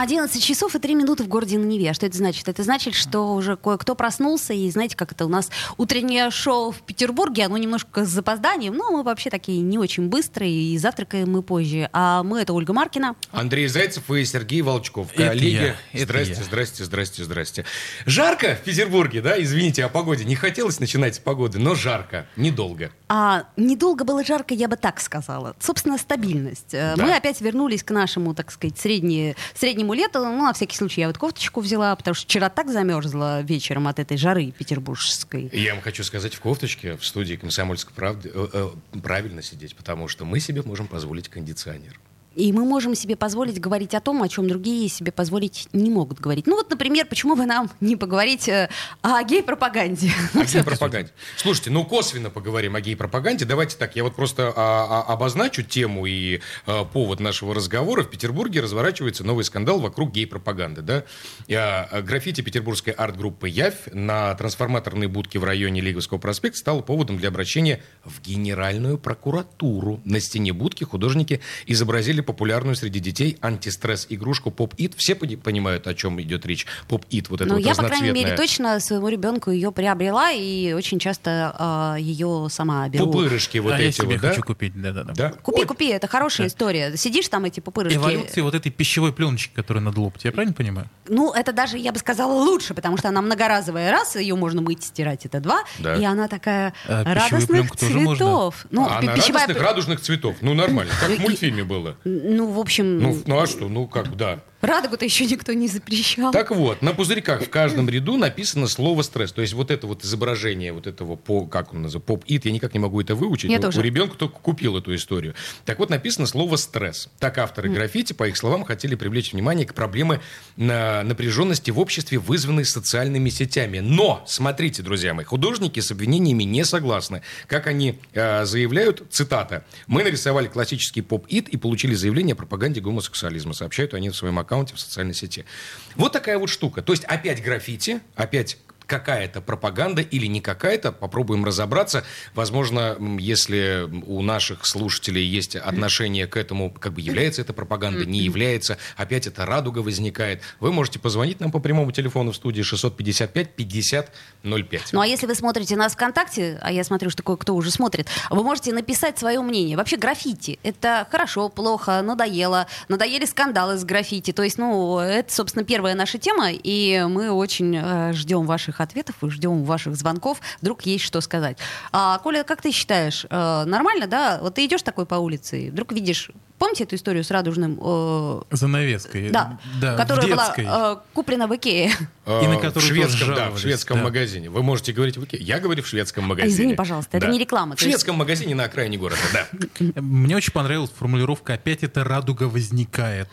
11 часов и 3 минуты в городе на Неве. А что это значит? Это значит, что уже кое-кто проснулся, и знаете, как это у нас утреннее шоу в Петербурге, оно немножко с запозданием, но мы вообще такие не очень быстрые, и завтракаем мы позже. А мы — это Ольга Маркина. Андрей Зайцев и Сергей Волчков. Это Коллеги. это здрасте, я. здрасте, здрасте, здрасте. Жарко в Петербурге, да? Извините о погоде. Не хотелось начинать с погоды, но жарко. Недолго. А недолго было жарко, я бы так сказала. Собственно, стабильность. Э, Да. Мы опять вернулись к нашему, так сказать, средне, среднему лету. Ну, на всякий случай, я вот кофточку взяла, потому что вчера так замерзла вечером от этой жары петербургской. И Я вам хочу сказать, в кофточке в студии «Комсомольской правды» э, э, правильно сидеть, потому что мы себе можем позволить кондиционер. И мы можем себе позволить говорить о том, о чем другие себе позволить не могут говорить. Ну вот, например, почему бы нам не поговорить э, о гей-пропаганде? О гей-пропаганде. Слушайте, ну косвенно поговорим о гей-пропаганде. Давайте так, я вот просто а, а, обозначу тему и а, повод нашего разговора. В Петербурге разворачивается новый скандал вокруг гей-пропаганды. Да? А, граффити петербургской арт-группы «Явь» на трансформаторной будке в районе Лиговского проспекта стало поводом для обращения в Генеральную прокуратуру. На стене будки художники изобразили популярную среди детей антистресс-игрушку «Поп-Ит». Все пони- понимают, о чем идет речь. «Поп-Ит», вот это Ну, вот я, по крайней мере, точно своему ребенку ее приобрела и очень часто э, ее сама беру. Пупырышки вот а я эти себе вот, да? хочу купить, да-да-да. Да? Купи, Ой, купи, это хорошая история. Сидишь там, эти пупырышки. Эволюция вот этой пищевой пленочки, которая над лоб. Я правильно понимаю? Ну, это даже, я бы сказала, лучше, потому что она многоразовая. Раз, ее можно мыть, стирать, это два. Да. И она такая А радостных пленку тоже можно? цветов. Ну, а она пищевая радостных, радужных цветов. Ну, нормально. Как в И- мультфильме было. Ну, в общем, Ну, ну а что? Ну, как, да. Радугу-то еще никто не запрещал. Так вот, на пузырьках в каждом ряду написано слово «стресс». То есть вот это вот изображение вот этого, по, как он называется, поп-ит, я никак не могу это выучить. Я У- тоже. У ребенка только купил эту историю. Так вот, написано слово «стресс». Так авторы граффити, по их словам, хотели привлечь внимание к проблеме на напряженности в обществе, вызванной социальными сетями. Но, смотрите, друзья мои, художники с обвинениями не согласны. Как они э, заявляют, цитата, «Мы нарисовали классический поп-ит и получили заявление о пропаганде гомосексуализма», сообщают они в своем аккаунте в социальной сети. Вот такая вот штука. То есть опять граффити, опять какая-то пропаганда или не какая-то, попробуем разобраться. Возможно, если у наших слушателей есть отношение к этому, как бы является это пропаганда, не является, опять эта радуга возникает, вы можете позвонить нам по прямому телефону в студии 655-50-05. Ну а если вы смотрите нас ВКонтакте, а я смотрю, что кое-кто уже смотрит, вы можете написать свое мнение. Вообще граффити — это хорошо, плохо, надоело, надоели скандалы с граффити. То есть, ну, это, собственно, первая наша тема, и мы очень э, ждем ваших ответов и ждем ваших звонков. Вдруг есть что сказать. А, Коля, как ты считаешь, э, нормально, да? Вот ты идешь такой по улице, и вдруг видишь... Помните эту историю с радужным... э, Занавеской. да, да которая была э, куплена в Икее. И на Э, которую в шведском, тоже да, в шведском да. магазине. Вы можете говорить в Икее. Я говорю в шведском магазине. извини, пожалуйста, это не реклама, В есть- шведском магазине на окраине города, да. Мне очень понравилась формулировка «опять эта радуга возникает».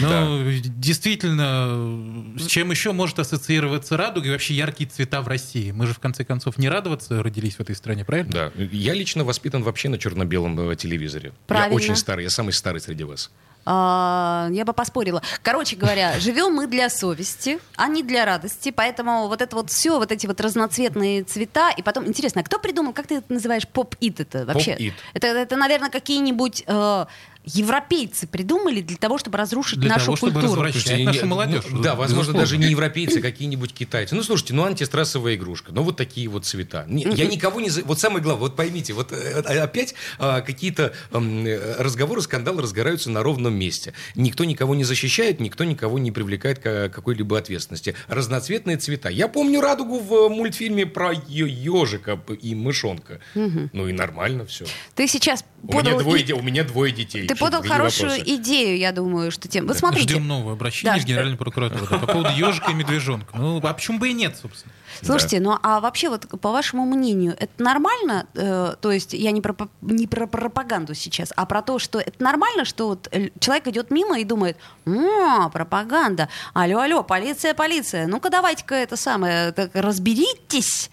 Ну, действительно, с чем еще может ассоциироваться радуга и вообще яркие цвета в России? Мы же, в конце концов, не радоваться родились в этой стране, правильно? Да. Я лично воспитан вообще на черно-белом э, телевизоре. Правильно. Я очень старый, я самый старый среди вас. А, я бы поспорила. Короче говоря, живем мы для совести, а не для радости. Поэтому вот это вот все, вот эти вот разноцветные цвета. И потом, интересно, а кто придумал, как ты это называешь, поп-ит это вообще? Поп-ит. Это, это, наверное, какие-нибудь э, европейцы придумали для того, чтобы разрушить Для нашу того, чтобы культуру. развращать Слушайте, нашу не- молодежь. ну, да, возможно, даже не европейцы, а какие-нибудь китайцы. Ну, слушайте, ну, антистрессовая игрушка. Ну, вот такие вот цвета. Не- Я никого не... за- Вот самое главное, вот поймите, вот э, опять а, какие-то э, разговоры, скандалы разгораются на ровном месте. Никто никого не защищает, никто никого не привлекает к какой-либо ответственности. Разноцветные цвета. Я помню радугу в мультфильме про ежика и мышонка. Ну, и нормально все. Ты сейчас У меня, подал, двое, и- у меня двое детей. ты подал хорошую вопросы? идею, я думаю, что тем. Вот смотрите. Ждем нового обращения Да, в Генеральную прокуратуру да, по поводу ежика и медвежонка. Ну, а почему бы и нет, собственно? Слушайте, ну а вообще вот по вашему мнению, это нормально? Э, то есть я не про, не про пропаганду сейчас, а про то, что это нормально, что вот человек идет мимо и думает, о, пропаганда, алло, алло, полиция, полиция, ну-ка давайте-ка это самое, так разберитесь.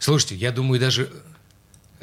Слушайте, я думаю, даже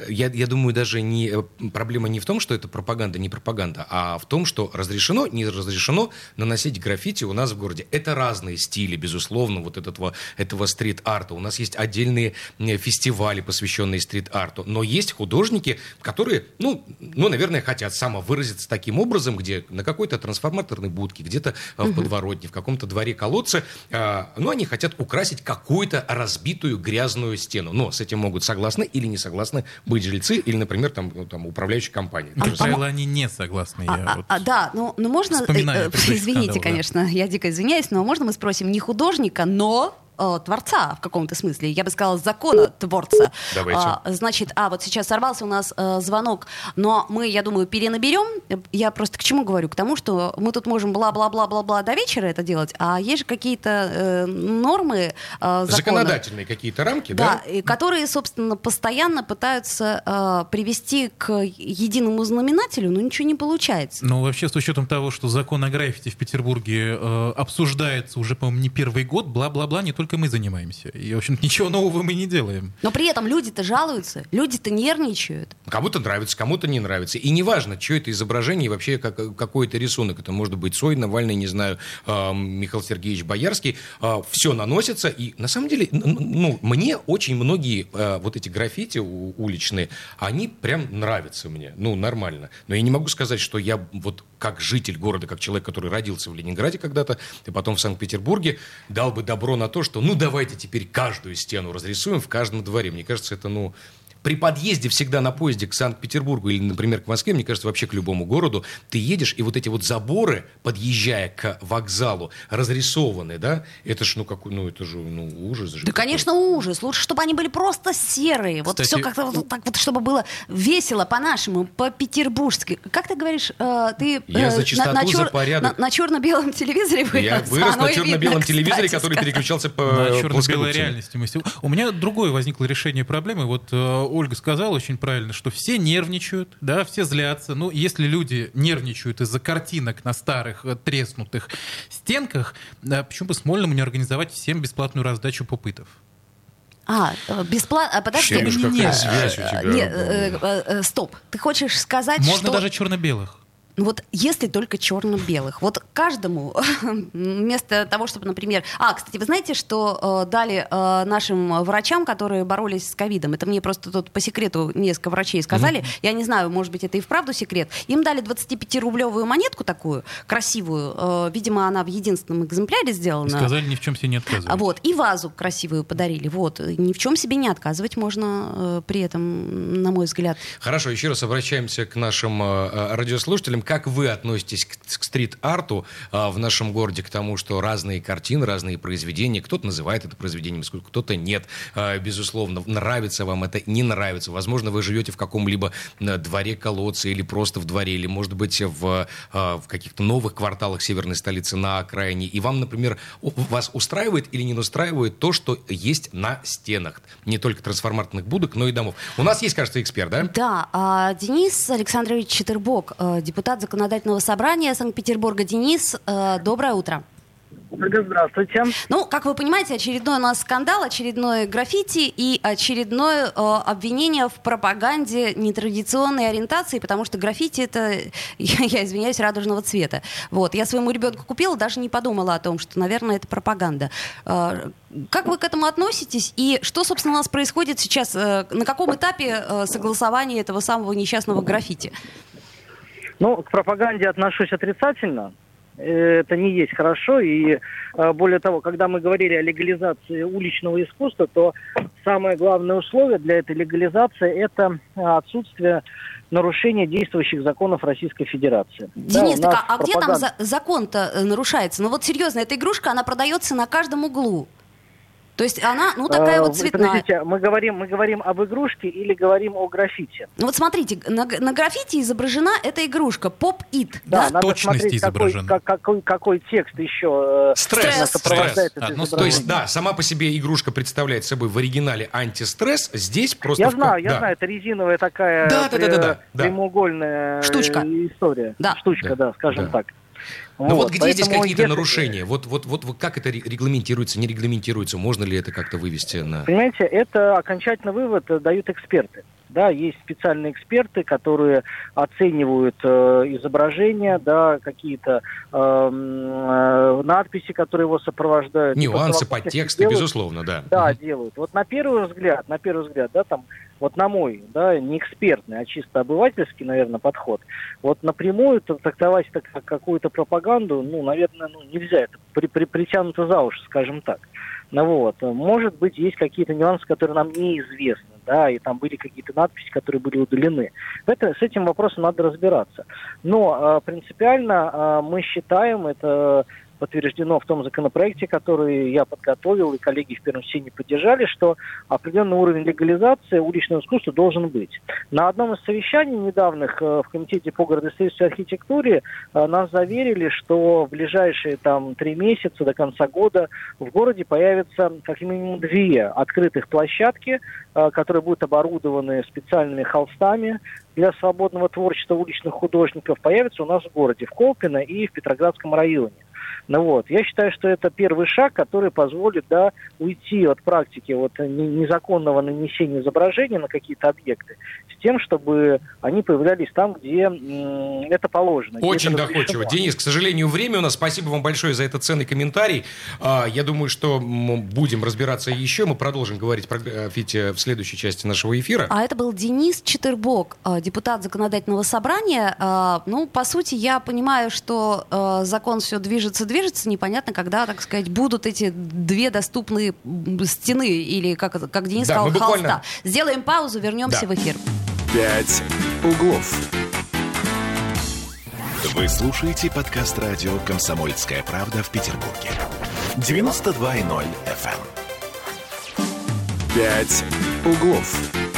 я, я думаю, даже не, э, проблема не в том, что это пропаганда, не пропаганда, а в том, что разрешено, не разрешено наносить граффити у нас в городе. Это разные стили, безусловно, вот этого, этого стрит-арта. У нас есть отдельные э, фестивали, посвященные стрит-арту. Но есть художники, которые, ну, ну, наверное, хотят самовыразиться таким образом, где на какой-то трансформаторной будке, где-то угу. в подворотне, в каком-то дворе колодца, э, ну, они хотят украсить какую-то разбитую грязную стену. Но с этим могут согласны или не согласны быть жильцы или, например, там, ну, там управляющая компания. Как правило, они не согласны. А, а, вот а, да, ну, ну можно... Э, извините, скандал, конечно, да. я дико извиняюсь, но можно мы спросим не художника, но э, творца в каком-то смысле, я бы сказала, закона творца. Давайте. А, значит, а вот сейчас сорвался у нас э, звонок, но мы, я думаю, перенаберем. Я просто к чему говорю? К тому, что мы тут можем бла-бла-бла-бла-бла до вечера это делать, а есть же какие-то э, нормы э, Законодательные какие-то рамки, да? Да, и которые, собственно, постоянно пытаются э, привести к единому знаменателю, но ничего не получается. Ну, вообще, с учетом того, что закон о граффити в Петербурге э, обсуждается уже, по-моему, не первый год, бла-бла-бла, не только только мы занимаемся. И, в общем ничего нового мы не делаем. Но при этом люди-то жалуются, люди-то нервничают. Кому-то нравится, кому-то не нравится. И неважно, что это изображение и вообще как, какой это рисунок. Это может быть Цой, Навальный, не знаю, э, Михаил Сергеевич Боярский. Э, все наносится. И на самом деле, ну, мне очень многие э, вот эти граффити уличные, они прям нравятся мне. Ну, нормально. Но я не могу сказать, что я вот как житель города, как человек, который родился в Ленинграде когда-то, и потом в Санкт-Петербурге, дал бы добро на то, что ну давайте теперь каждую стену разрисуем в каждом дворе. Мне кажется, это ну при подъезде всегда на поезде к Санкт-Петербургу или, например, к Москве, мне кажется, вообще к любому городу, ты едешь, и вот эти вот заборы, подъезжая к вокзалу, разрисованы, да, это ж, ну, какой, ну, это же, ну, ужас же. Да, конечно, ужас. Лучше, чтобы они были просто серые. Вот все как-то вот так вот, чтобы было весело по-нашему, по-петербургски. Как ты говоришь, э, ты... Я э, за чистоту, на, на чер... за порядок. На, на черно-белом телевизоре вырос. Я вырос на черно-белом телевизоре, который переключался по На черно-белой реальности. У меня другое возникло решение проблемы. Вот э, Ольга сказала очень правильно, что все нервничают, да, все злятся. Ну, если люди нервничают из-за картинок на старых э, треснутых стенках, да, почему бы Смольному не организовать всем бесплатную раздачу попытов? А, э, бесплатно. А, подожди. Нет, нет, связь у тебя. Э, э, э, стоп. Ты хочешь сказать, Можно что... Можно даже черно-белых. Ну вот если только черно-белых. Вот каждому, вместо того, чтобы, например... А, кстати, вы знаете, что э, дали э, нашим врачам, которые боролись с ковидом? Это мне просто тут по секрету несколько врачей сказали. Mm-hmm. Я не знаю, может быть, это и вправду секрет. Им дали 25-рублевую монетку такую, красивую. Э, видимо, она в единственном экземпляре сделана. И сказали, ни в чем себе не отказывать. Вот. И вазу красивую подарили. Вот. Ни в чем себе не отказывать можно э, при этом, на мой взгляд. Хорошо, еще раз обращаемся к нашим э, э радиослушателям как вы относитесь к, к стрит-арту а, в нашем городе, к тому, что разные картины, разные произведения, кто-то называет это произведением искусства, кто-то нет, а, безусловно. Нравится вам это, не нравится. Возможно, вы живете в каком-либо дворе колодца или просто в дворе, или, может быть, в, а, в каких-то новых кварталах северной столицы на окраине, и вам, например, вас устраивает или не устраивает то, что есть на стенах. Не только трансформаторных будок, но и домов. У нас есть, кажется, эксперт, да? Да. Денис Александрович Четербок, э, депутат депутат Законодательного собрания Санкт-Петербурга Денис. Э, доброе утро. Здравствуйте. Ну, как вы понимаете, очередной у нас скандал, очередное граффити и очередное э, обвинение в пропаганде нетрадиционной ориентации, потому что граффити это, я, я извиняюсь, радужного цвета. Вот, я своему ребенку купила, даже не подумала о том, что, наверное, это пропаганда. Э, как вы к этому относитесь и что, собственно, у нас происходит сейчас? Э, на каком этапе э, согласования этого самого несчастного граффити? Ну, к пропаганде отношусь отрицательно. Это не есть хорошо. И э, более того, когда мы говорили о легализации уличного искусства, то самое главное условие для этой легализации – это отсутствие нарушения действующих законов Российской Федерации. Денис, да, так, а, а где там за- закон-то э, нарушается? Ну вот серьезно, эта игрушка, она продается на каждом углу. То есть она, ну, такая а, вот цветная. Подождите, мы говорим, мы говорим об игрушке или говорим о граффити? Ну вот смотрите, на, на граффити изображена эта игрушка, поп-ит. Да, да? надо Точности смотреть, изображен. Какой, какой, какой текст еще э, стресс. стресс. А, ну, то есть, да, сама по себе игрушка представляет собой в оригинале антистресс, здесь просто... Я в... знаю, я да. знаю, это резиновая такая да, да, да, да, да, прямоугольная Штучка. история. Да. Штучка, да, да скажем да. так. Ну вот, вот где здесь какие-то если... нарушения? Вот, вот, вот, вот как это регламентируется, не регламентируется? Можно ли это как-то вывести на... Понимаете, это окончательный вывод дают эксперты. Да, есть специальные эксперты, которые оценивают э, изображения, да, какие-то э, э, надписи, которые его сопровождают. Нюансы, подтексты, делают, безусловно, да. Да, угу. делают. Вот на первый взгляд, на первый взгляд, да, там, вот на мой, да, не экспертный, а чисто обывательский, наверное, подход, вот напрямую трактовать это как какую-то пропаганду, ну, наверное, ну, нельзя, это при, при, притянуто за уши, скажем так. Ну вот, может быть, есть какие-то нюансы, которые нам неизвестны да, и там были какие-то надписи, которые были удалены. Это, с этим вопросом надо разбираться. Но э, принципиально э, мы считаем, это подтверждено в том законопроекте, который я подготовил, и коллеги в первом чтении поддержали, что определенный уровень легализации уличного искусства должен быть. На одном из совещаний недавних э, в Комитете по градостроительству и архитектуре э, нас заверили, что в ближайшие там три месяца до конца года в городе появится как минимум две открытых площадки, э, которые будут оборудованы специальными холстами для свободного творчества уличных художников, появятся у нас в городе, в Колпино и в Петроградском районе. Ну вот, я считаю, что это первый шаг, который позволит, да, уйти от практики вот незаконного нанесения изображений на какие-то объекты с тем, чтобы они появлялись там, где это положено. Очень это доходчиво. Денис, к сожалению, время у нас. Спасибо вам большое за этот ценный комментарий. А, я думаю, что мы будем разбираться еще. Мы продолжим говорить про граффити в следующей части нашего эфира. А это был Денис Четырбок, а, депутат законодательного собрания. А, ну, по сути, я понимаю, что закон все движется, движется движется, непонятно, когда, так сказать, будут эти две доступные стены, или, как, как Денис да, сказал, буквально... холста. Сделаем паузу, вернемся да. в эфир. «Пять углов». Вы слушаете подкаст радио «Комсомольская правда» в Петербурге. 92.0 FM. «Пять углов».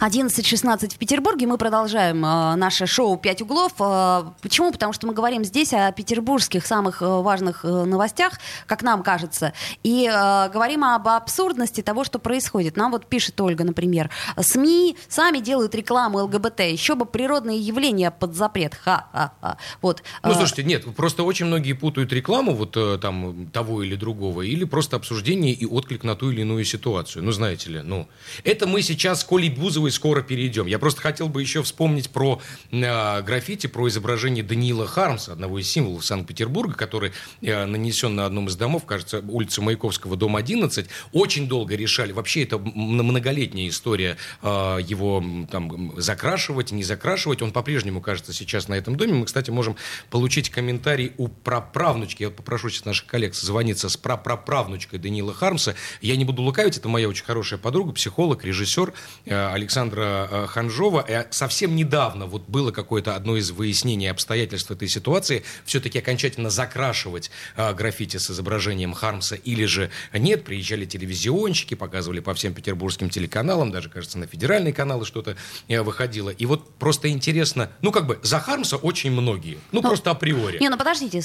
11.16 в Петербурге. Мы продолжаем э, наше шоу «Пять углов». Э, почему? Потому что мы говорим здесь о петербургских самых э, важных э, новостях, как нам кажется, и э, говорим об абсурдности того, что происходит. Нам вот пишет Ольга, например, СМИ сами делают рекламу ЛГБТ, еще бы природные явления под запрет. Ха-ха-ха. Вот. Ну, э, слушайте, нет, просто очень многие путают рекламу вот э, там того или другого, или просто обсуждение и отклик на ту или иную ситуацию. Ну, знаете ли, ну, это мы сейчас с Колей Бузовой и скоро перейдем. Я просто хотел бы еще вспомнить про э, граффити, про изображение Даниила Хармса, одного из символов Санкт-Петербурга, который э, нанесен на одном из домов, кажется, улица Маяковского, дом 11. Очень долго решали. Вообще это многолетняя история э, его там закрашивать, не закрашивать. Он по-прежнему, кажется, сейчас на этом доме. Мы, кстати, можем получить комментарий у праправнучки. Я попрошу сейчас наших коллег созвониться с праправнучкой Даниила Хармса. Я не буду лукавить, это моя очень хорошая подруга, психолог, режиссер э, Александр Александра э, Ханжова. Э, совсем недавно вот было какое-то одно из выяснений обстоятельств этой ситуации. Все-таки окончательно закрашивать э, граффити с изображением Хармса или же нет. Приезжали телевизионщики, показывали по всем петербургским телеканалам, даже, кажется, на федеральные каналы что-то выходило. И вот просто интересно, ну как бы за Хармса очень многие, ну Но, просто априори. Не, ну подождите,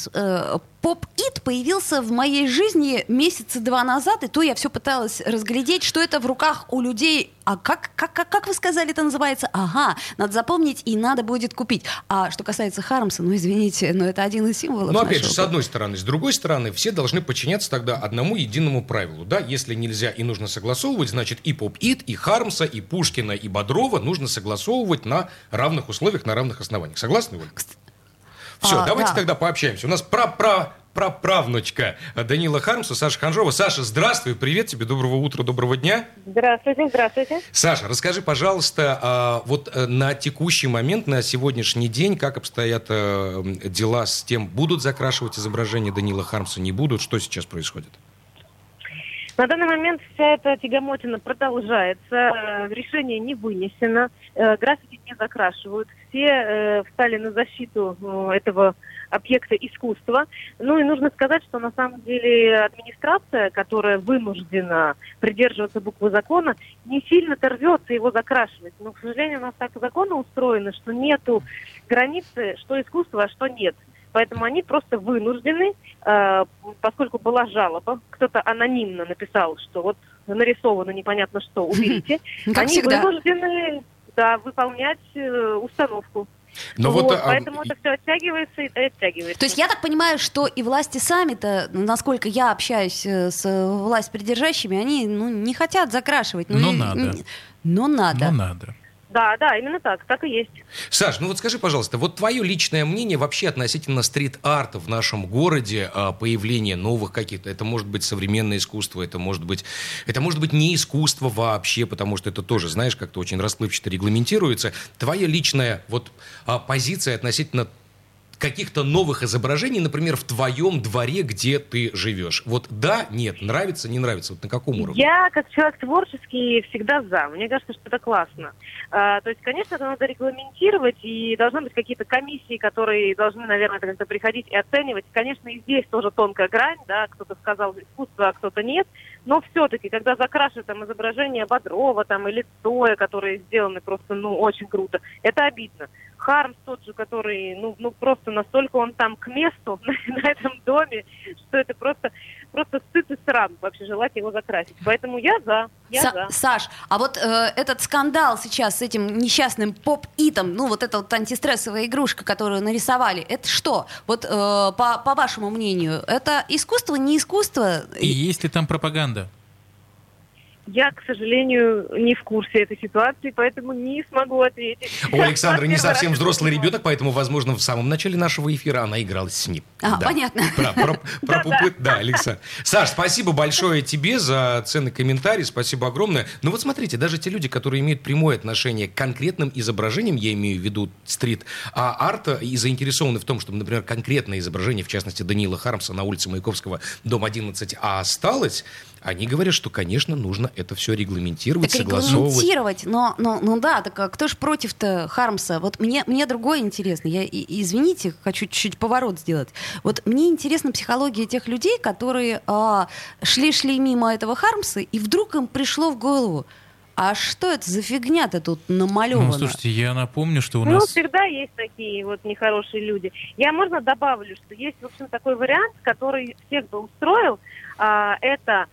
поп-ит появился в моей жизни месяца два назад, и то я все пыталась разглядеть, что это в руках у людей а как, как, как, как вы сказали, это называется? Ага, надо запомнить и надо будет купить. А что касается Хармса, ну извините, но это один из символов. Ну опять же, с одной стороны. С другой стороны, все должны подчиняться тогда одному единому правилу. Да? Если нельзя и нужно согласовывать, значит и Поп-Ит, и Хармса, и Пушкина, и Бодрова нужно согласовывать на равных условиях, на равных основаниях. Согласны вы? Все, а, давайте да. тогда пообщаемся. У нас про, про праправнучка Данила Хармса, Саша Ханжова. Саша, здравствуй, привет тебе, доброго утра, доброго дня. Здравствуйте, здравствуйте. Саша, расскажи, пожалуйста, а, вот э, на текущий момент, на сегодняшний день, как обстоят э, дела с тем, будут закрашивать изображение Данила Хармса, не будут, что сейчас происходит? На данный момент вся эта тягомотина продолжается, э, решение не вынесено, графики не закрашивают, все встали на защиту этого объекта искусства. Ну и нужно сказать, что на самом деле администрация, которая вынуждена придерживаться буквы закона, не сильно торвется его закрашивать. Но, к сожалению, у нас так законы устроены, что нету границы, что искусство, а что нет. Поэтому они просто вынуждены, э, поскольку была жалоба, кто-то анонимно написал, что вот нарисовано непонятно что, уберите. Они вынуждены да, выполнять э, установку. Но вот, вот, а, поэтому это все оттягивается и оттягивается. То есть я так понимаю, что и власти сами-то, насколько я общаюсь э, с власть придержащими, они ну, не хотят закрашивать. Ну, Но и- надо. Но надо. Ну, надо. Да, да, именно так, так и есть. Саш, ну вот скажи, пожалуйста, вот твое личное мнение вообще относительно стрит-арта в нашем городе, а, появление новых каких-то, это может быть современное искусство, это может быть, это может быть не искусство вообще, потому что это тоже, знаешь, как-то очень расплывчато регламентируется. Твоя личная вот а, позиция относительно каких-то новых изображений, например, в твоем дворе, где ты живешь. Вот да, нет, нравится, не нравится, вот на каком уровне? Я, как человек творческий, всегда за. Мне кажется, что это классно. А, то есть, конечно, это надо регламентировать, и должны быть какие-то комиссии, которые должны, наверное, как-то приходить и оценивать. Конечно, и здесь тоже тонкая грань, да, кто-то сказал искусство, а кто-то нет. Но все-таки, когда закрашивают там изображение Бодрова там, или Цоя, которые сделаны просто, ну, очень круто, это обидно. Хармс тот же, который, ну, ну просто настолько он там к месту на, на этом доме, что это просто, просто стыд и срам вообще желать его закрасить. Поэтому я за, я Са- за. Саш, а вот э, этот скандал сейчас с этим несчастным поп-итом, ну вот эта вот антистрессовая игрушка, которую нарисовали, это что? Вот э, по, по вашему мнению, это искусство, не искусство? И есть ли там пропаганда? Я, к сожалению, не в курсе этой ситуации, поэтому не смогу ответить. У Александры не совсем взрослый ребенок, поэтому, возможно, в самом начале нашего эфира она игралась с ним. А, понятно. Про, про- про пупы- да, Александр. Саш, спасибо большое тебе за ценный комментарий, спасибо огромное. Ну вот смотрите, даже те люди, которые имеют прямое отношение к конкретным изображениям, я имею в виду стрит, а арта и заинтересованы в том, чтобы, например, конкретное изображение, в частности, Даниила Хармса на улице Маяковского, дом 11, а осталось, они говорят, что, конечно, нужно это все регламентировать, Так согласовывать. регламентировать, но, но, ну да, так а кто ж против-то Хармса? Вот мне, мне другое интересно. Я, и- извините, хочу чуть-чуть поворот сделать. Вот мне интересна психология тех людей, которые а, шли-шли мимо этого Хармса, и вдруг им пришло в голову, а что это за фигня-то тут намалевана? Ну, слушайте, я напомню, что у Ну, нас... всегда есть такие вот нехорошие люди. Я, можно, добавлю, что есть, в общем, такой вариант, который всех бы устроил. А, это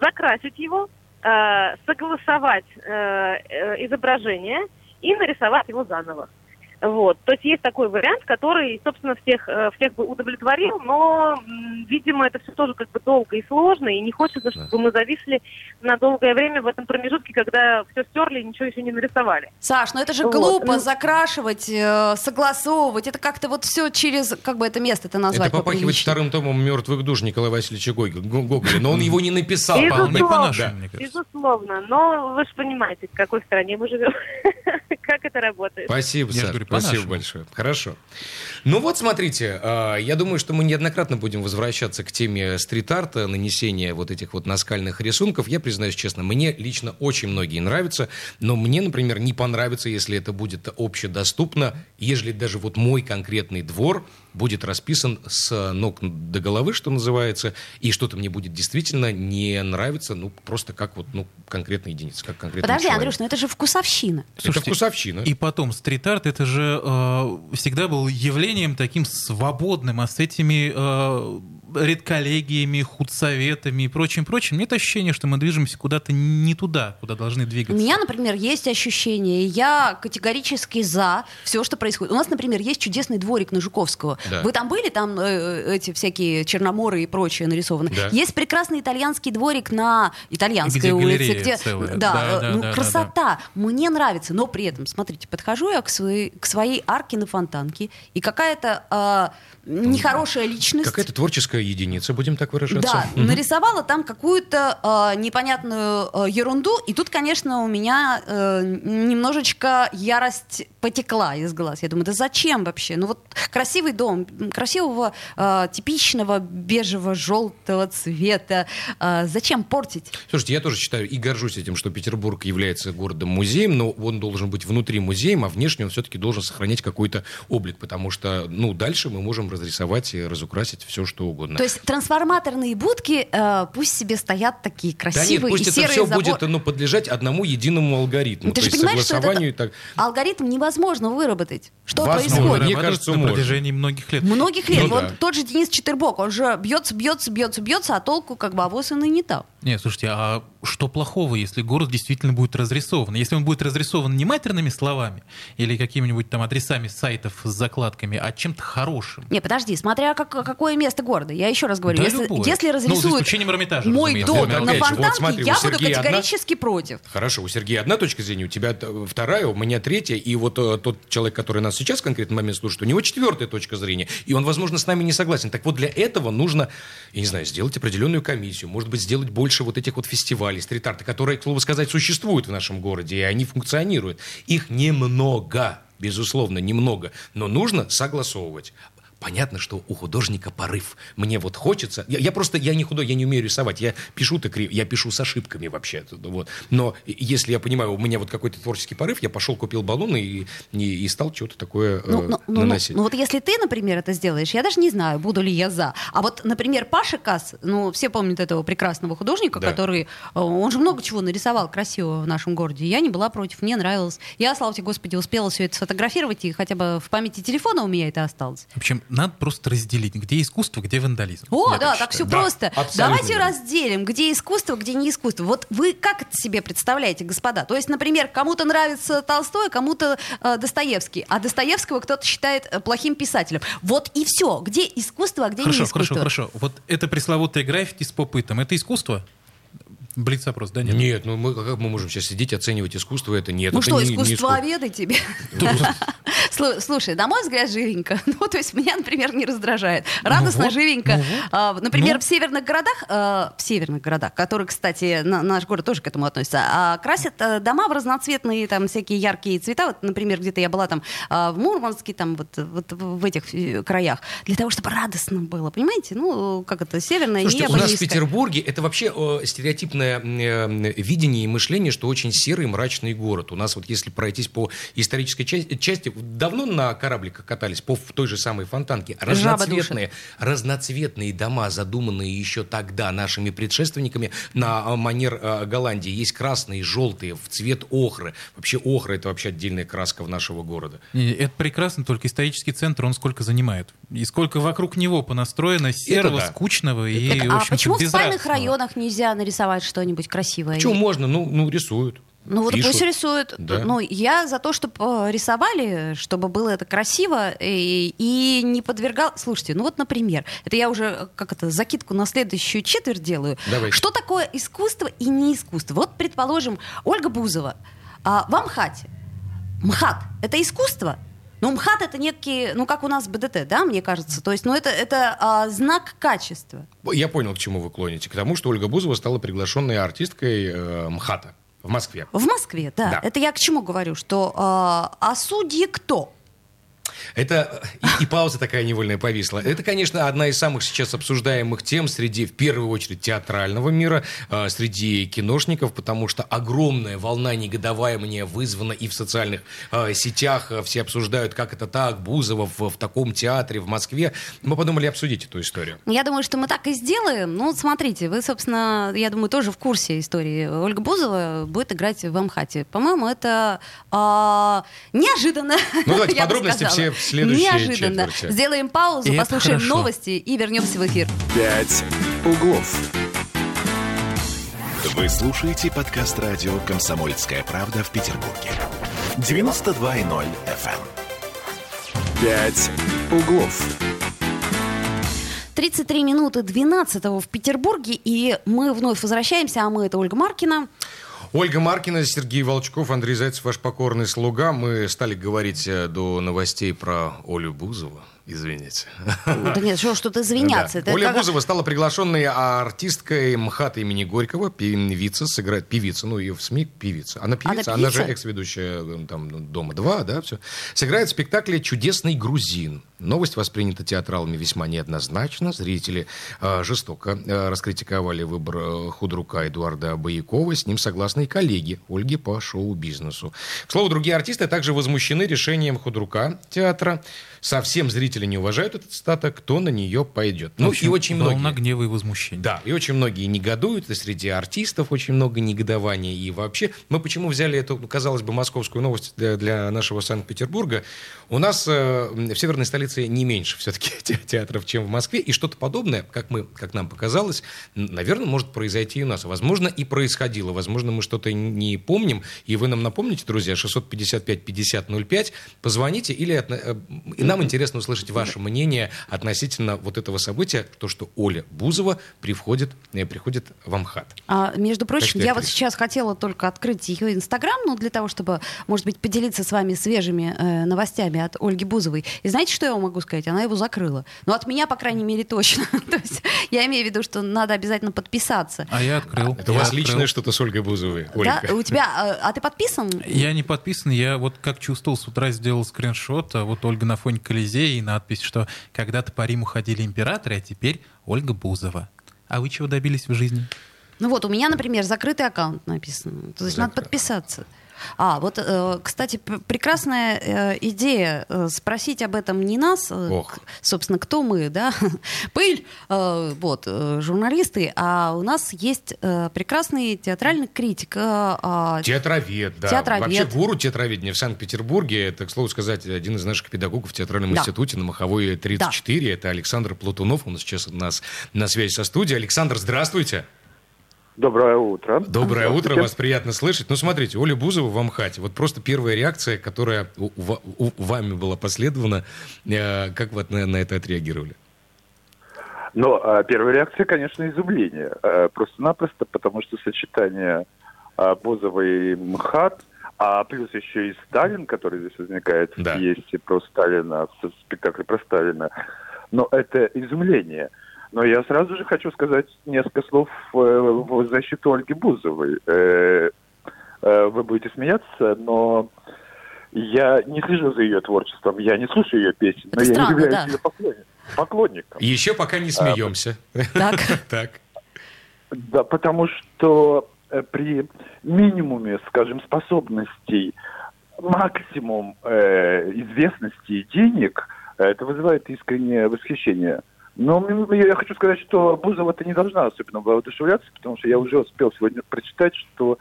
закрасить его, э, согласовать э, э, изображение и нарисовать его заново. Вот. То есть есть такой вариант, который, собственно, всех, э, всех бы удовлетворил, но, видимо, это все тоже как бы долго и сложно, и не хочется, чтобы мы зависли на долгое время в этом промежутке, когда все стерли и ничего еще не нарисовали. Саш, ну это же Вот, глупо ну- закрашивать, э, согласовывать. Это как-то вот все через, как бы это место-то назвать Это попахивает вторым томом мертвых душ Николая Васильевича Гоголя. Но он его не написал. Безусловно. по- Вполне по Да. нашему, мне кажется. Безусловно, но вы же понимаете, в какой стране мы живем, как это работает. Спасибо, Я же Саш, говорю, спасибо большое. Хорошо. Ну вот, смотрите, а, я думаю, что мы неоднократно будем возвращаться к теме стрит-арта, нанесения вот этих вот наскальных рисунков. Я признаюсь честно, мне лично очень многие нравятся, но мне, например, не понравится, если это будет общедоступно, ежели даже вот мой конкретный двор будет расписан с ног до головы, что называется, и что-то мне будет действительно не нравиться, ну, просто как вот, ну, конкретная единица, как конкретный Подожди, человек. Андрюш, ну это же вкусовщина. Это Слушайте, вкусовщина. И потом, стрит-арт это же э, всегда был явлением таким свободным, а с этими э, редколлегиями, худсоветами и прочим-прочим, нет ощущения, что мы движемся куда-то не туда, куда должны У двигаться. меня, например, есть ощущение, я категорически за все, что происходит. У нас, например, есть чудесный дворик на Жуковского. Да. Вы там были, там э, эти всякие черноморы и прочее нарисованы. Да. Есть прекрасный итальянский дворик на итальянской Где улице, где целая. да, Да, э, да, ну, да, да, красота. Мне нравится, но при этом, смотрите, подхожу я к своей, к своей арке на фонтанке, и какая-то э, нехорошая личность. Какая-то творческая единица, будем так выражаться. Да, Мгм. нарисовала там какую-то э, непонятную э, ерунду, и тут, конечно, у меня э, немножечко ярость потекла из глаз. Я думаю, да зачем вообще? Ну вот красивый дом, красивого, э, типичного бежево-желтого цвета, э, зачем портить? Слушайте, я тоже считаю и горжусь этим, что Петербург является городом-музеем, но он должен быть внутри музеем, а внешне он все-таки должен сохранять какой-то облик, потому что, ну, дальше мы можем разрисовать и разукрасить все, что угодно. То есть трансформаторные будки э, пусть себе стоят такие да нет, красивые пусть и это серые все заборы. будет ну, подлежать одному единому алгоритму, Ну, ты то же есть понимаешь, что согласованию это и так. алгоритм невозможно выработать. Что Возможно. происходит? Мне кажется, на протяжении многих лет. Многих лет. Ну вот да. тот же Денис Четырбок, он же бьется, бьется, бьется, бьется, а толку как бы авось он и не дал. Не, слушайте, а что плохого, если город действительно будет разрисован? Если он будет разрисован не матерными словами или какими-нибудь там адресами сайтов с закладками, а чем-то хорошим? Не, подожди, смотря как, какое место города. Я еще раз говорю, Да если, любое. если Ну, за разрисуют исключением Эрмитажа, мой дом на же, вот Фонтанке, смотри, я буду Сергея одна- категорически против. Хорошо, у Сергея одна точка зрения, у тебя вторая, у меня третья, и вот э, тот человек, который нас сейчас в конкретный момент слушает, у него четвертая точка зрения, и он, возможно, с нами не согласен. Так вот, для этого нужно, я не знаю, сделать определенную комиссию, может быть, сделать больше вот этих вот фестивалей, стрит-арта, которые, к слову сказать, существуют в нашем городе, и они функционируют. Их немного, безусловно, немного, но нужно согласовывать. Понятно, что у художника порыв. Мне вот хочется... Я, я просто, я не худой, я не умею рисовать. Я пишу-то крив, я пишу с ошибками вообще. Вот. Но если я понимаю, у меня вот какой-то творческий порыв, я пошел, купил баллоны и, и, и стал что-то такое э, Ну, ну, ну, ну, наносить. ну вот если ты, например, это сделаешь, я даже не знаю, буду ли я за. А вот, например, Паша Касс, ну, все помнят этого прекрасного художника, Да. который, э, он же много чего нарисовал красивого в нашем городе. Я не была против, мне нравилось. Я, слава тебе, Господи, успела все это сфотографировать, и хотя бы в памяти телефона у меня это осталось. В общем, надо просто разделить, где искусство, где вандализм. О, Я да, так так все. Да, просто. Давайте верно. разделим, где искусство, где не искусство. Вот вы как это себе представляете, господа? То есть, например, кому-то нравится Толстой, кому-то э, Достоевский, а Достоевского кто-то считает э, плохим писателем. Вот и все. Где искусство, а где Хорошо, не искусство? хорошо, хорошо. Вот это пресловутое граффити с попытом, это искусство? Блиц-опрос, да? Нет? Нет, ну мы, как мы можем сейчас сидеть, оценивать искусство, это нет. Ну это что, не- не искусствоведы тебе? Слу- Слушай, на мой взгляд, живенько. Ну, то есть меня, например, не раздражает. Радостно, вот, живенько. ну. А, Например, Ну. в северных городах, э, в северных городах, которые, кстати, на- наш город тоже к этому относится, а, красят э, дома в разноцветные, там, всякие яркие цвета. Вот, например, где-то я была там а, в Мурманске, там, вот, вот в этих э, краях, для того, чтобы радостно было, понимаете? Ну, как это, северное Слушайте, небо у нас в. Петербурге это вообще стереотипное э, видение и мышление, что очень серый, мрачный город. У нас вот если пройтись по исторической части, части давно на корабликах катались, по в той же самой фонтанке, разноцветные, разноцветные дома, задуманные еще тогда нашими предшественниками на э, манер э, Голландии. Есть красные, желтые, в цвет охры. Вообще охра это вообще отдельная краска в нашего города. Это прекрасно, только исторический центр, он сколько занимает? И сколько вокруг него понастроено серого, да. скучного и, Так, в а общем-то, почему в спальных районах нельзя нарисовать что-нибудь красивое? Чего можно? Ну, ну рисуют. Ну вот пишут. пусть рисуют. Да. Ну, я за то, чтобы рисовали, чтобы было это красиво и, и не подвергал... Слушайте, ну вот, например, это я уже, э, как это, закидку на следующую четверть делаю. Давайте. Что такое искусство и не искусство? Вот, предположим, Ольга Бузова а, в Амхате. МХАТ — это искусство? Ну, МХАТ — это некий, ну, как у нас БДТ, да, мне кажется? То есть, ну, это, это а, знак качества. Я понял, к чему вы клоните. К тому, что Ольга Бузова стала приглашенной артисткой э, МХАТа в Москве. В Москве, да. Да. Это я к чему говорю? Что а, а судьи кто? Это и, и пауза такая невольная повисла. Это, конечно, одна из самых сейчас обсуждаемых тем среди, в первую очередь, театрального мира, э, среди киношников, потому что огромная волна негодования вызвана и в социальных э, сетях. Э, Все обсуждают, как это так, Бузова в, в таком театре в Москве. Мы подумали обсудить эту историю. Я думаю, что мы так и сделаем. Ну, смотрите, вы, собственно, я думаю, тоже в курсе истории. Ольга Бузова будет играть в Амхате. По-моему, это а, неожиданно. Ну, давайте подробности. Все в Неожиданно. четверти. Сделаем паузу, И послушаем хорошо. новости и вернемся в эфир. «Пять углов». Вы слушаете подкаст радио «Комсомольская правда» в Петербурге. 92.0 FM. «Пять углов». 33 минуты 12 в Петербурге, и мы вновь возвращаемся, а мы это Ольга Маркина. Ольга Маркина, Сергей Волчков, Андрей Зайцев, ваш покорный слуга. Мы стали говорить э, до новостей про Олю Бузову. Извините. Да нет, что, что-то извиняться. Да. Оля как- Бузова стала приглашенной артисткой МХАТа имени Горького, певица, сыграет певица, ну ее в СМИ певица. Она певица, она, же певица? экс-ведущая э, там Дома-2, да, все. Сыграет в спектакле «Чудесный грузин». Новость воспринята театралами весьма неоднозначно. Зрители э, жестоко э, раскритиковали выбор э, худрука Эдуарда Боякова. С ним согласны и коллеги Ольги по шоу-бизнесу. К слову, другие артисты также возмущены решением худрука театра. Совсем зрители зрители не уважают эту цитату, кто на нее пойдет. Ну, общем, и очень волна многие... гнева и возмущения. Да, и очень многие негодуют, и среди артистов очень много негодования. И вообще, мы почему взяли эту, казалось бы, московскую новость для, для нашего Санкт-Петербурга? У нас э, в северной столице не меньше все-таки театров, чем в Москве, и что-то подобное, как, мы, как нам показалось, наверное, может произойти и у нас. Возможно, и происходило. Возможно, мы что-то не помним, и вы нам напомните, друзья, 655-5005, позвоните, или отно- э, и нам интересно услышать ваше мнение относительно вот этого события, то, что Оля Бузова приходит, э, приходит в Амхат. А, между прочим, я вот сейчас хотела только открыть ее Инстаграм, ну, для того, чтобы, может быть, поделиться с вами свежими э, новостями от Ольги Бузовой. И знаете, что я вам могу сказать? Она его закрыла. Ну, от меня, по крайней мере, точно. То есть я имею в виду, что надо обязательно подписаться. А я открыл. Это у Я вас открыл. личное что-то с Ольгой Бузовой, Ольга? Да, у тебя, э, а ты подписан? Я не подписан, я вот как чувствовал, с утра сделал скриншот, а вот Ольга на фоне Колизея и надпись, что когда-то по Риму ходили императоры, а теперь Ольга Бузова. А вы чего добились в жизни? Ну вот, у меня, например, закрытый аккаунт написан. То есть надо Закры- подписаться. А, вот, э, кстати, прекрасная э, идея э, спросить об этом не нас, Ох. собственно, кто мы, да, пыль, вот, журналисты, а у нас есть прекрасный театральный критик. а, Театровед, да. Театровед. Вообще гуру театроведения в Санкт-Петербурге, это, к слову сказать, один из наших педагогов в театральном Да. институте на Маховой 34. Это Александр Платунов. Он сейчас у нас на связи со студией. Александр, здравствуйте. Доброе утро. Доброе утро, вас приятно слышать. Ну, смотрите, Оля Бузова в Амхате. Вот просто первая реакция, которая у, у- у- вами была последована. Э, как вы на, на это отреагировали? Ну, а первая реакция, конечно, изумление. Э, Просто-напросто, потому что сочетание а, Бузова и МХАТ, а плюс еще и Сталин, который здесь возникает Да. в пьесе про Сталина, в спектакле про Сталина. Но это изумление. Но я сразу же хочу сказать несколько слов э, в защиту Ольги Бузовой. Э, э, Вы будете смеяться, но я не слежу за ее творчеством, я не слушаю ее песен, Это но я странно, являюсь да. ее поклонником. поклонником. Еще пока не смеемся. Так. Так. Да, потому что при минимуме, скажем, способностей, максимум э, известности и денег, это вызывает искреннее восхищение. Но я хочу сказать, что Бузова-то не должна особенно воодушевляться, потому что я уже успел сегодня прочитать, что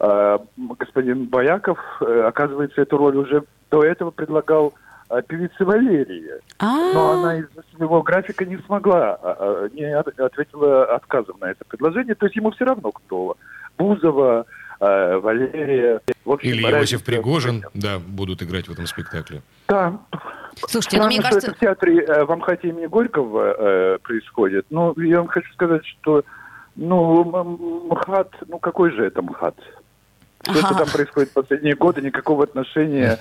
э, господин Бояков, э, оказывается, эту роль уже до этого предлагал э, певице Валерии. Но А, она из-за своего графика не смогла, а, не от- ответила отказом на это предложение. То есть ему все равно кто. Бузова, э, Валерия. В общем, Или Иосиф Пригожин, да, будут играть в этом спектакле. Да. Слушайте, ну, мне Странно, кажется... что это в театре э, в Амхате имени Горького э, происходит. Но я вам хочу сказать, что ну, МХАТ, ну какой же это МХАТ? Все, что там происходит в последние годы, никакого отношения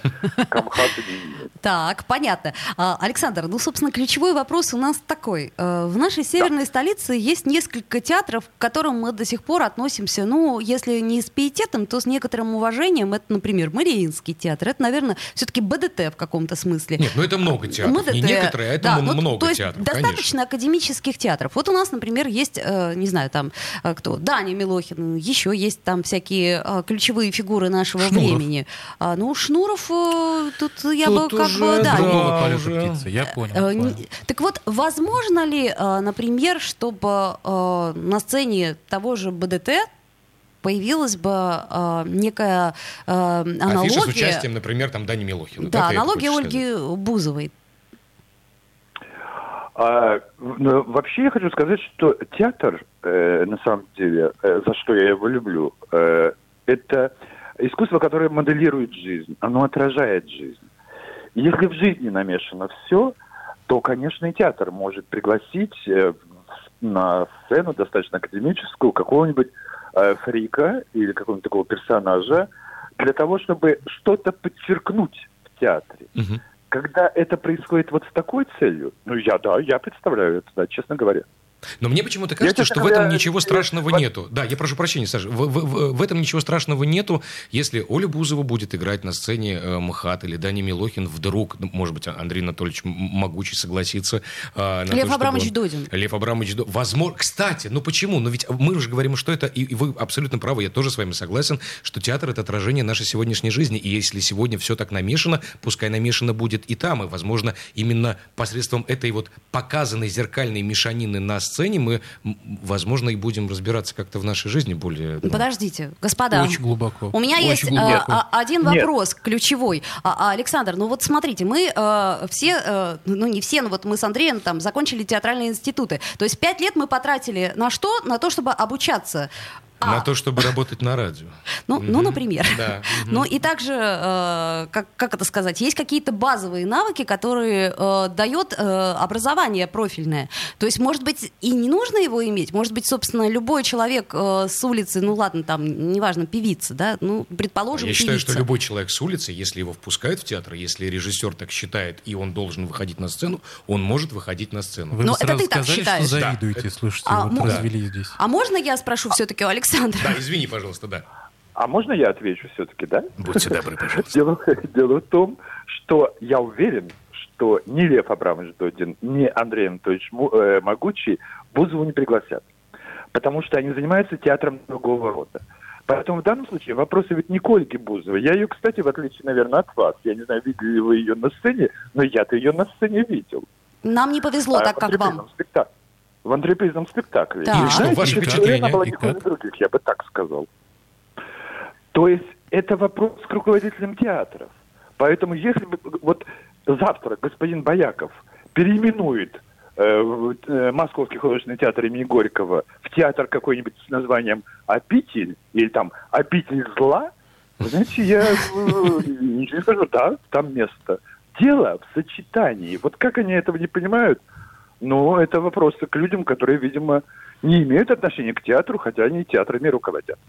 к Амхату не имеет. Так, понятно. А, Александр, ну, собственно, ключевой вопрос у нас такой. Э, В нашей северной столице есть несколько театров, к которым мы до сих пор относимся, ну, если не с пиететом, то с некоторым уважением. Это, например, Мариинский театр. Это, наверное, все-таки БДТ в каком-то смысле. Нет, ну это много театров. Не МДТ. некоторые, а это Да, м- ну, много то есть театров, достаточно конечно. академических театров. Вот у нас, например, есть, э, не знаю, там э, кто, Даня Милохин, еще есть там всякие э, ключевые фигуры нашего Шнуров. времени. А, ну, Шнуров, э, тут я Тут бы как уже, бы, да, да, полета уже. я понял. Э, понял. не- Так вот, возможно ли, э, например, чтобы э, на сцене того же БДТ появилась бы э, некая э, аналогия... Афиша с участием, например, там Дани Милохина. Да, это аналогия Ольги сказать? Бузовой. А, ну, вообще я хочу сказать, что театр, э, на самом деле, э, за что я его люблю, э, это искусство, которое моделирует жизнь, оно отражает жизнь. Если в жизни намешано все, то, конечно, и театр может пригласить э, на сцену достаточно академическую какого-нибудь э, фрика или какого-нибудь такого персонажа для того, чтобы что-то подчеркнуть в театре Мгм. когда это происходит вот с такой целью, ну я да, я представляю это, да, честно говоря. Но мне почему-то кажется, Я, что в этом говоря, ничего страшного вот- нету. Да, я прошу прощения, Саша. В, в- в- в этом ничего страшного нету, если Оля Бузова будет играть на сцене э, МХАТ или Даня Милохин вдруг, ну, может быть, Андрей Анатольевич Могучий согласится. э, на то, Лев чтобы Абрамович он- Додин. Лев Абрамович Додин. Возможно. Кстати, ну почему? Ну ведь мы уже говорим, что это, и, и вы абсолютно правы, я тоже с вами согласен, что театр это отражение нашей сегодняшней жизни. И если сегодня все так намешано, пускай намешано будет и там. И, возможно, именно посредством этой вот показанной зеркальной мешанины на сцене мы, м, возможно, и будем разбираться как-то в нашей жизни более... ну, Подождите, господа. Очень глубоко. У меня Очень есть глубоко. а, а, один Нет. вопрос ключевой. А, а, Александр, ну вот смотрите, мы э, все, э, ну не все, но вот мы с Андреем там закончили театральные институты. То есть пять лет мы потратили на что? На то, чтобы обучаться. На А, то, чтобы работать на радио. ну, ну, например. Да. Ну и также, э, как, как это сказать, есть какие-то базовые навыки, которые э, дает э, образование профильное. То есть, может быть, и не нужно его иметь. Может быть, собственно, любой человек э, с улицы, ну ладно, там, неважно, певица, да, ну, предположим, Я считаю, певица. что любой человек с улицы, если его впускают в театр, если режиссер так считает, и он должен выходить на сцену, он может выходить на сцену. Вы Ну, бы это сразу ты так сказали, считаешь. что Да. завидуете, слушайте, А, вот мо- развели здесь. А можно я спрошу все-таки у Александра? Да, извини, пожалуйста, да. А можно я отвечу все-таки, да? Будьте добры, пожалуйста. Дело, дело в том, что я уверен, что ни Лев Абрамович Додин, ни Андрей Анатольевич э, Могучий Бузову не пригласят. Потому что они занимаются театром другого рода. Поэтому в данном случае вопросы ведь не к Ольге Бузовой. Я ее, кстати, в отличие, наверное, от вас, я не знаю, видели ли вы ее на сцене, но я-то ее на сцене видел. Нам не повезло А, так, как вам. спектакле. В антрепризном спектакле. Так. И что, знаете, говоря, Она была И как? других, я бы так сказал. То есть это вопрос к руководителям театров. Поэтому если бы вот завтра господин Бояков переименует э, э, Московский художественный театр имени Горького в театр какой-нибудь с названием «Обитель» или там «Обитель зла», знаете, я э, ничего не скажу, да, там место. Дело в сочетании. Вот как они этого не понимают, ну, это вопросы к людям, которые, видимо, не имеют отношения к театру, хотя они театрами руководят.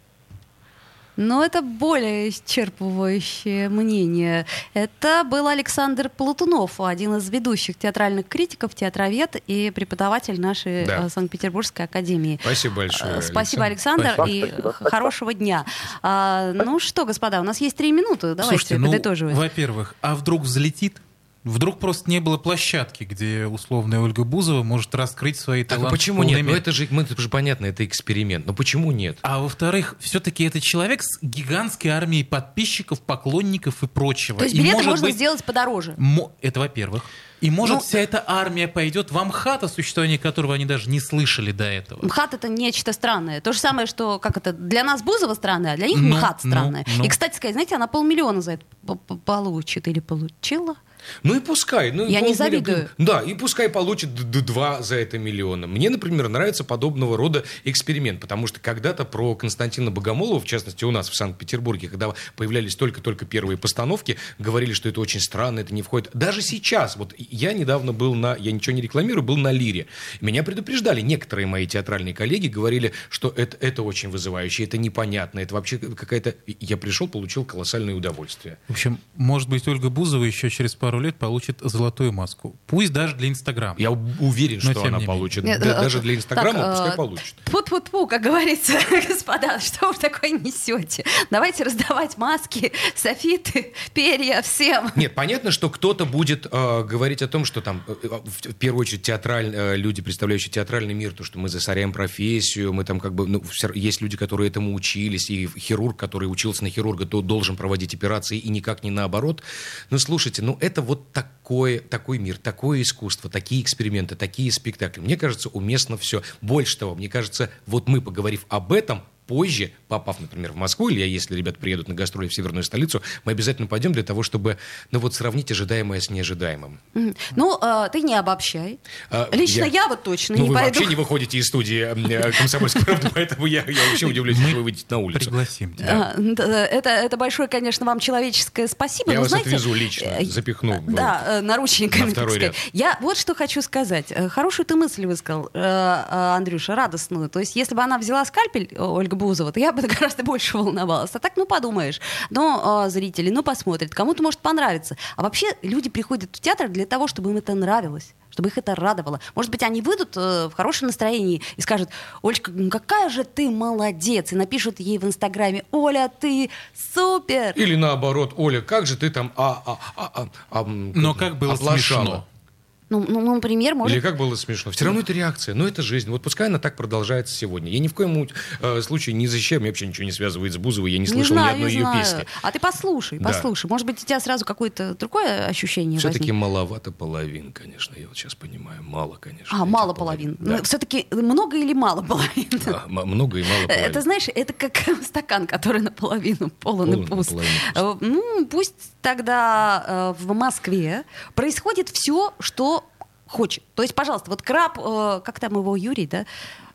Но это более исчерпывающее мнение. Это был Александр Платунов, один из ведущих театральных критиков, театровед и преподаватель нашей Да. э, Санкт-Петербургской академии. Спасибо большое. Э, Спасибо, Александр, Спасибо. и Спасибо. хорошего дня. А, ну что, господа, у нас есть три минуты. Давайте Слушайте, ну, подытоживать. во-первых, а вдруг взлетит? Вдруг просто не было площадки, где условная Ольга Бузова может раскрыть свои Так, а таланты. почему в полной нет? Ну это же, мы, это же понятно, это эксперимент. Но почему нет? А во-вторых, все-таки это человек с гигантской армией подписчиков, поклонников и прочего. То есть И, билеты может можно быть, сделать подороже. Это во-первых. И может Ну- вся эта армия пойдет в Амхат, о существовании которого они даже не слышали до этого. МХАТ это нечто странное. То же самое, что как это для нас Бузова странное, а для них Ну, МХАТ ну, странное. ну. И, кстати сказать, знаете, она полмиллиона за это получит или получила. Ну и пускай. Ну, Я не завидую. Да, и пускай получит два за это миллиона. Мне, например, нравится подобного рода эксперимент, потому что когда-то про Константина Богомолова, в частности у нас в Санкт-Петербурге, когда появлялись только-только первые постановки, говорили, что это очень странно, это не входит. Даже сейчас, вот я недавно был на, я ничего не рекламирую, был на Лире. Меня предупреждали некоторые мои театральные коллеги, говорили, что это, это очень вызывающе, это непонятно, это вообще какая-то... Я пришел, получил колоссальное удовольствие. В общем, может быть, Ольга Бузова еще через пару лет получит золотую маску. Пусть даже для Инстаграма. Я уверен, Но что она не получит. Нет, э, даже для Инстаграма так, пускай э, получит. Тьфу-тьфу-тьфу, как говорится, господа, что вы такое несете? Давайте раздавать маски, софиты, перья всем. Нет, понятно, что кто-то будет э, говорить о том, что там, э, в, в первую очередь, театраль, э, люди, представляющие театральный мир, то, что мы засоряем профессию, мы там как бы, ну, равно есть люди, которые этому учились, и хирург, который учился на хирурга, то должен проводить операции, и никак не наоборот. Ну, слушайте, ну, это вот такое, такой мир, такое искусство, такие эксперименты, такие спектакли. Мне кажется, уместно все. Больше того, мне кажется, вот мы, поговорив об этом, позже, попав, например, в Москву, или если ребята приедут на гастроли в северную столицу, мы обязательно пойдем для того, чтобы, ну вот, сравнить ожидаемое с неожидаемым. Ну, э, ты не обобщай. А, Лично я- я, вот точно Ну, не вы пойду. вообще не выходите из студии э, «Комсомольской правды», поэтому я, я вообще удивлюсь, если вы выйдете на улицу. Пригласим тебя. А, Это, это большое, конечно, вам человеческое спасибо. Я но вас знаете, отвезу лично, э, запихну. Да, э, наручниками, на второй сказать. Я вот что хочу сказать. Хорошую ты мысль высказал, Андрюша, радостную. То есть, если бы она взяла скальпель, Ольга Ольга Бузова, то я бы гораздо больше волновалась. А так, ну, подумаешь. Но а, зрители, ну, посмотрят. Кому-то может понравиться. А вообще люди приходят в театр для того, чтобы им это нравилось чтобы их это радовало. Может быть, они выйдут э, в хорошем настроении и скажут, Олечка, ну какая же ты молодец, и напишут ей в Инстаграме, Оля, ты супер. Или наоборот, Оля, как же ты там а, а, а, а, а, Но как было оплошала. смешно. Ну, ну, ну, например, может... Или как было смешно. Все равно это реакция, но это жизнь. Вот пускай она так продолжается сегодня. Я ни в коем э, случае не защищаю, мне вообще ничего не связывает с Бузовой, я не слышал знаю, ни одной не ее знаю. песни. А ты послушай, Да. послушай. Может быть, у тебя сразу какое-то другое ощущение Все-таки маловато половин, конечно. Я вот сейчас понимаю, мало, конечно. А, мало половин. Да. все-таки много или мало половин? А, м- много и мало половин. Это, знаешь, это как стакан, который наполовину полон Полон и пуст. пуст. Э, Ну, пусть тогда э, в Москве происходит все, что хочет. То есть, пожалуйста, вот краб, э, как там его, Юрий, да?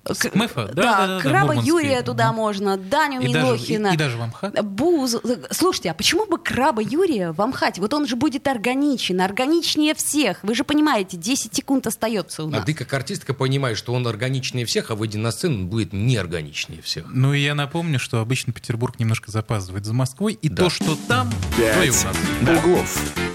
К- Мэфа? Да, Да, да, да, краба Мурманский. Юрия туда Мгм. можно, Даню И даже, и, Милохина. и даже в Амхат. Буз... Слушайте, а почему бы краба Юрия в Амхате? Вот он же будет органичен, органичнее всех. Вы же понимаете, 10 секунд остается у А нас. ты как артистка понимаешь, что он органичнее всех, а выйдя на сцену, он будет неорганичнее всех. Ну и я напомню, что обычно Петербург немножко запаздывает за Москвой, и Да. то, что там, то и у «Пять нас. углов».